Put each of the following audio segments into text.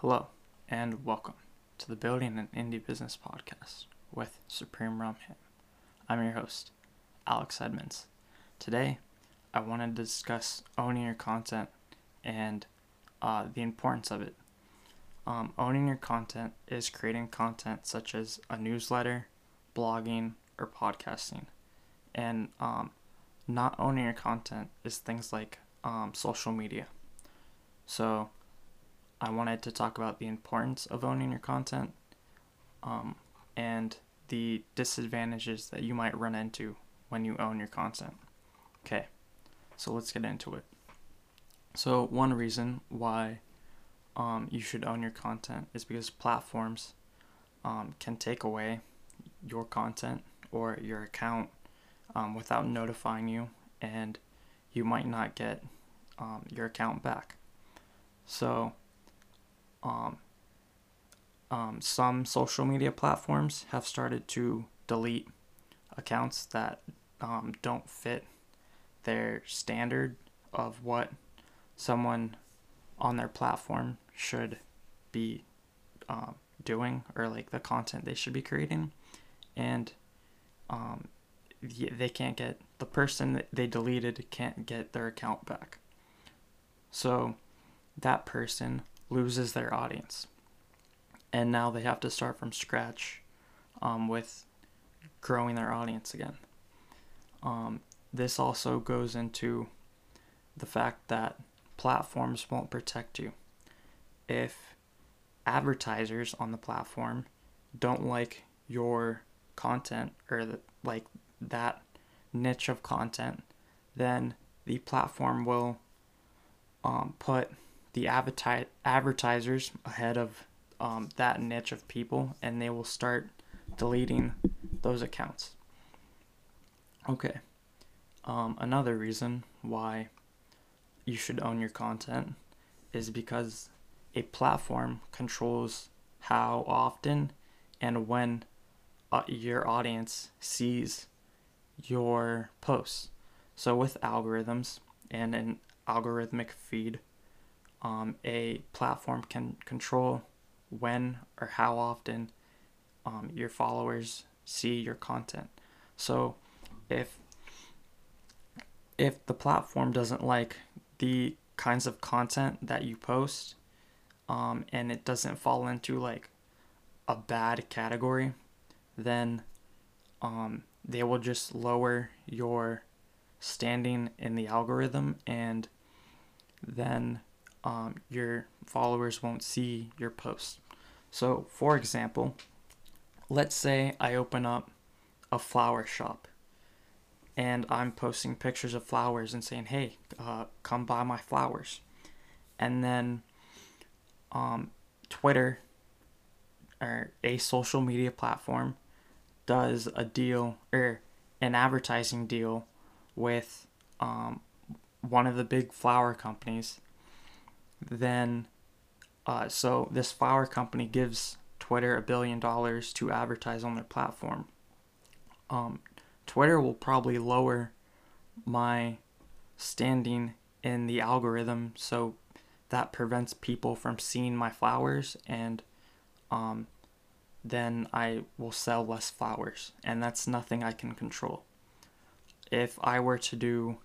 Hello, and welcome to the Building an Indie Business Podcast with Supreme Rumham. I'm your host, Alex Edmonds. Today, I wanted to discuss owning your content and uh, the importance of it. Um, owning your content is creating content such as a newsletter, blogging, or podcasting. And um, not owning your content is things like um, social media. So, I wanted to talk about the importance of owning your content um, and the disadvantages that you might run into when you own your content. Okay, so let's get into it. So, one reason why um, you should own your content is because platforms um, can take away your content or your account um, without notifying you, and you might not get um, your account back. So, um, um, some social media platforms have started to delete accounts that um, don't fit their standard of what someone on their platform should be um, doing or like the content they should be creating. And um, they can't get the person that they deleted can't get their account back. So that person loses their audience. And now they have to start from scratch um, with growing their audience again. Um, this also goes into the fact that platforms won't protect you. If advertisers on the platform don't like your content or the, like that niche of content, then the platform will um, put the adverti- advertisers ahead of um, that niche of people and they will start deleting those accounts. Okay. Um, another reason why you should own your content is because a platform controls how often and when uh, your audience sees your posts. So, with algorithms and an algorithmic feed, um, a platform can control when or how often um, your followers see your content. So if if the platform doesn't like the kinds of content that you post um, and it doesn't fall into like a bad category, then um, they will just lower your standing in the algorithm and then um, your followers won't see your posts. So, for example, let's say I open up a flower shop and I'm posting pictures of flowers and saying, hey, uh, come buy my flowers. And then um, Twitter or a social media platform does a deal or an advertising deal with um, one of the big flower companies then uh, so this flower company gives Twitter a billion dollars to advertise on their platform. Um, Twitter will probably lower my standing in the algorithm, so that prevents people from seeing my flowers, and um, then I will sell less flowers, and that's nothing I can control. If I were to do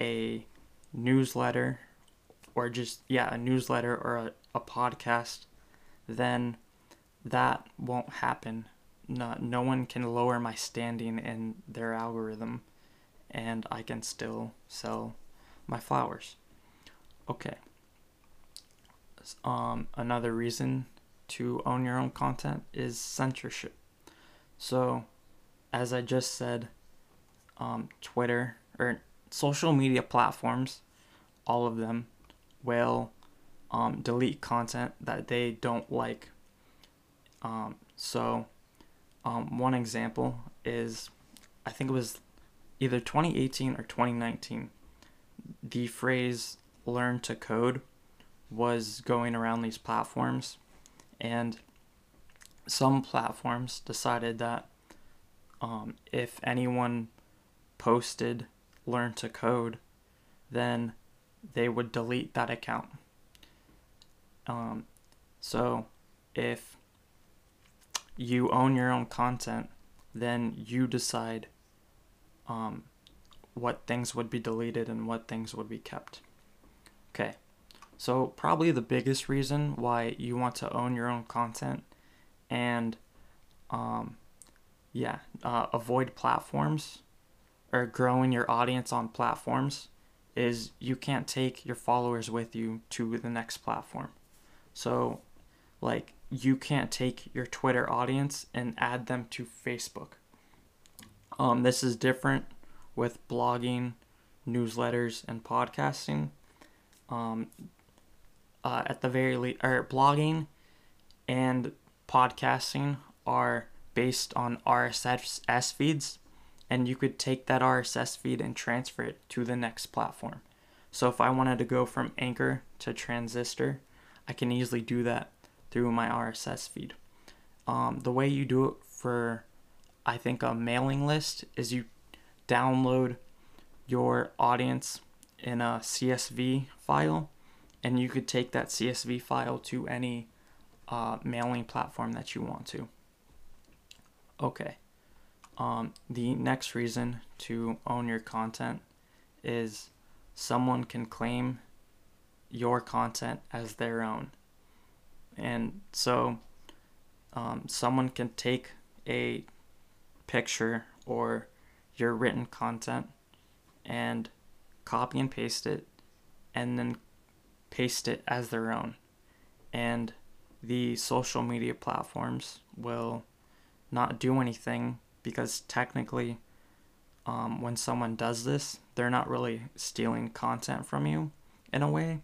a newsletter or just yeah a newsletter or a, a podcast then that won't happen. No, no one can lower my standing in their algorithm and i can still sell my flowers. Okay. Um, another reason to own your own content is censorship. So as i just said um, twitter or social media platforms all of them will um, delete content that they don't like. Um, so, um, one example is I think it was either 2018 or 2019. The phrase learn to code was going around these platforms, and some platforms decided that um, if anyone posted learn to code, then they would delete that account. Um, So if you own your own content, then you decide um, what things would be deleted and what things would be kept. Okay, so probably the biggest reason why you want to own your own content and um, yeah, uh, avoid platforms or growing your audience on platforms is you can't take your followers with you to the next platform. So, like, you can't take your Twitter audience and add them to Facebook. Um, this is different with blogging, newsletters, and podcasting. Um, uh, at the very least, or blogging and podcasting are based on RSS feeds, and you could take that RSS feed and transfer it to the next platform. So if I wanted to go from Anchor to Transistor, I can easily do that through my RSS feed. Um, the way you do it for, I think, a mailing list is you download your audience in a CSV file, and you could take that CSV file to any uh, mailing platform that you want to. Okay. Um, the next reason to own your content is someone can claim your content as their own. And so um, someone can take a picture or your written content and copy and paste it and then paste it as their own. And the social media platforms will not do anything because technically, um, when someone does this, they're not really stealing content from you in a way.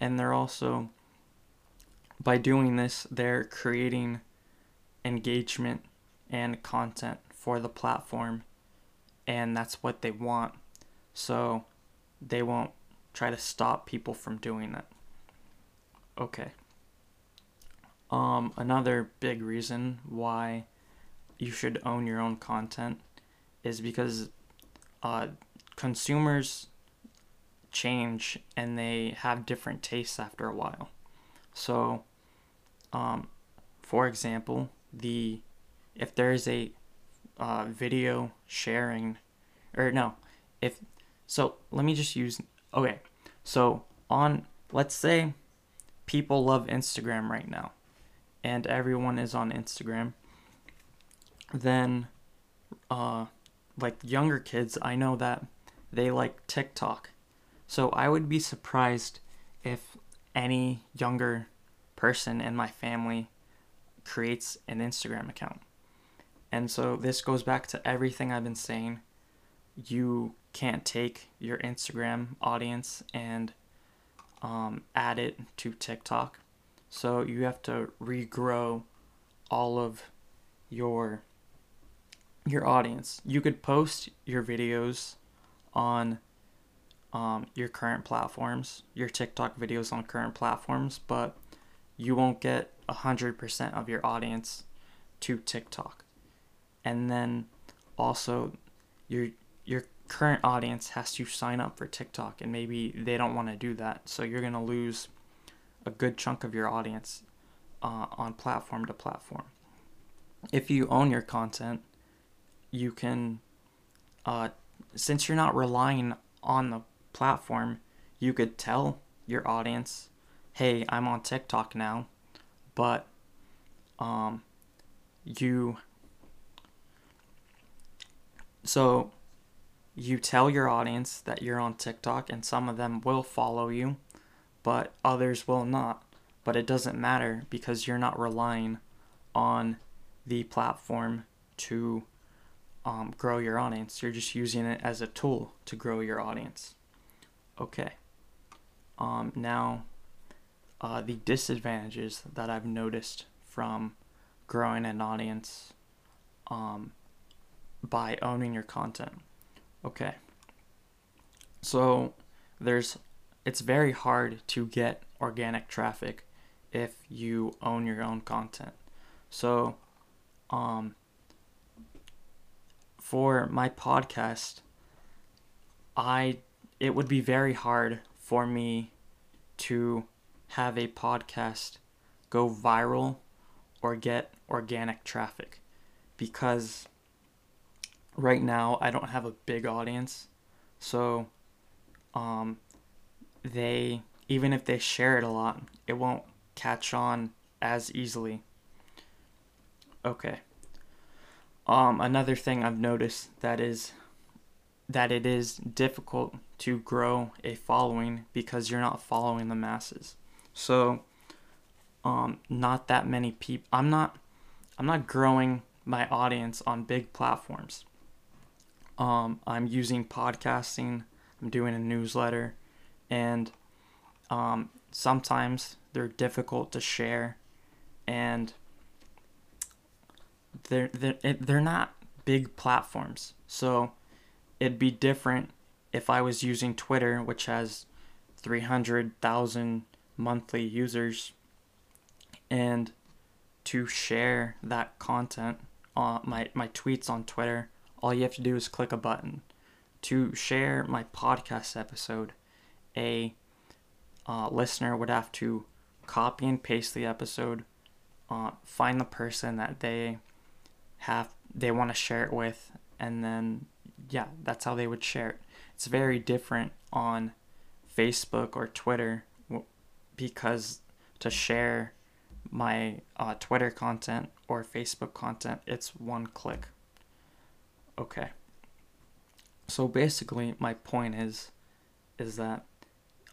And they're also, by doing this, they're creating engagement and content for the platform. And that's what they want. So they won't try to stop people from doing it. Okay. Um, another big reason why you should own your own content is because uh, consumers change and they have different tastes after a while. So, um, for example, the if there is a uh, video sharing, or no, if so, let me just use okay. So on let's say people love Instagram right now, and everyone is on Instagram then uh, like younger kids, I know that they like TikTok. So I would be surprised if any younger person in my family creates an Instagram account. And so this goes back to everything I've been saying. You can't take your Instagram audience and um, add it to TikTok. So you have to regrow all of your your audience. You could post your videos on um, your current platforms, your TikTok videos on current platforms, but you won't get 100% of your audience to TikTok. And then also your your current audience has to sign up for TikTok and maybe they don't want to do that. So you're going to lose a good chunk of your audience uh, on platform to platform. If you own your content, you can, uh, since you're not relying on the platform, you could tell your audience, hey, I'm on TikTok now, but um, you, so you tell your audience that you're on TikTok, and some of them will follow you, but others will not. But it doesn't matter because you're not relying on the platform to um, grow your audience. You're just using it as a tool to grow your audience. Okay. Um, now, uh, the disadvantages that I've noticed from growing an audience um, by owning your content. Okay. So there's it's very hard to get organic traffic if you own your own content. So um for my podcast, I it would be very hard for me to have a podcast go viral or get organic traffic because right now I don't have a big audience. So um they even if they share it a lot, it won't catch on as easily. Okay. Um another thing I've noticed that is that it is difficult to grow a following because you're not following the masses. So um not that many people I'm not I'm not growing my audience on big platforms. Um I'm using podcasting, I'm doing a newsletter and um sometimes they're difficult to share and they're they're, they're not big platforms. So it'd be different if I was using Twitter, which has 300,000 monthly users, and to share that content on my, my tweets on Twitter, all you have to do is click a button. To share my podcast episode, a uh, listener would have to copy and paste the episode, uh, find the person that they have they want to share it with, and then yeah, that's how they would share it. It's very different on Facebook or Twitter because to share my uh, Twitter content or Facebook content, it's one click. Okay. So basically, my point is, is that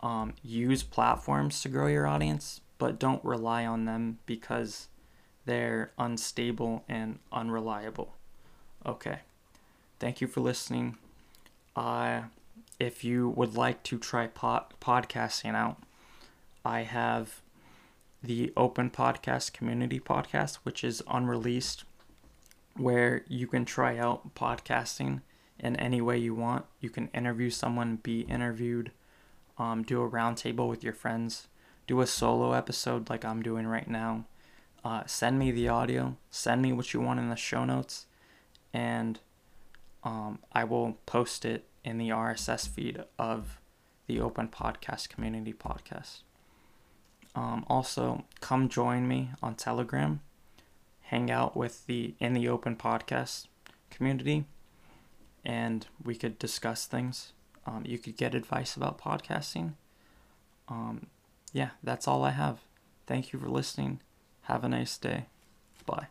um, use platforms to grow your audience, but don't rely on them because they're unstable and unreliable. Okay. Thank you for listening. Uh, if you would like to try pod- podcasting out, I have the Open Podcast Community Podcast, which is unreleased, where you can try out podcasting in any way you want. You can interview someone, be interviewed, um, do a roundtable with your friends, do a solo episode like I'm doing right now. Uh, send me the audio, send me what you want in the show notes, and um, I will post it in the RSS feed of the Open Podcast Community Podcast. Um, also, come join me on Telegram. Hang out with the in the Open Podcast community, and we could discuss things. Um, you could get advice about podcasting. Um, yeah, that's all I have. Thank you for listening. Have a nice day. Bye.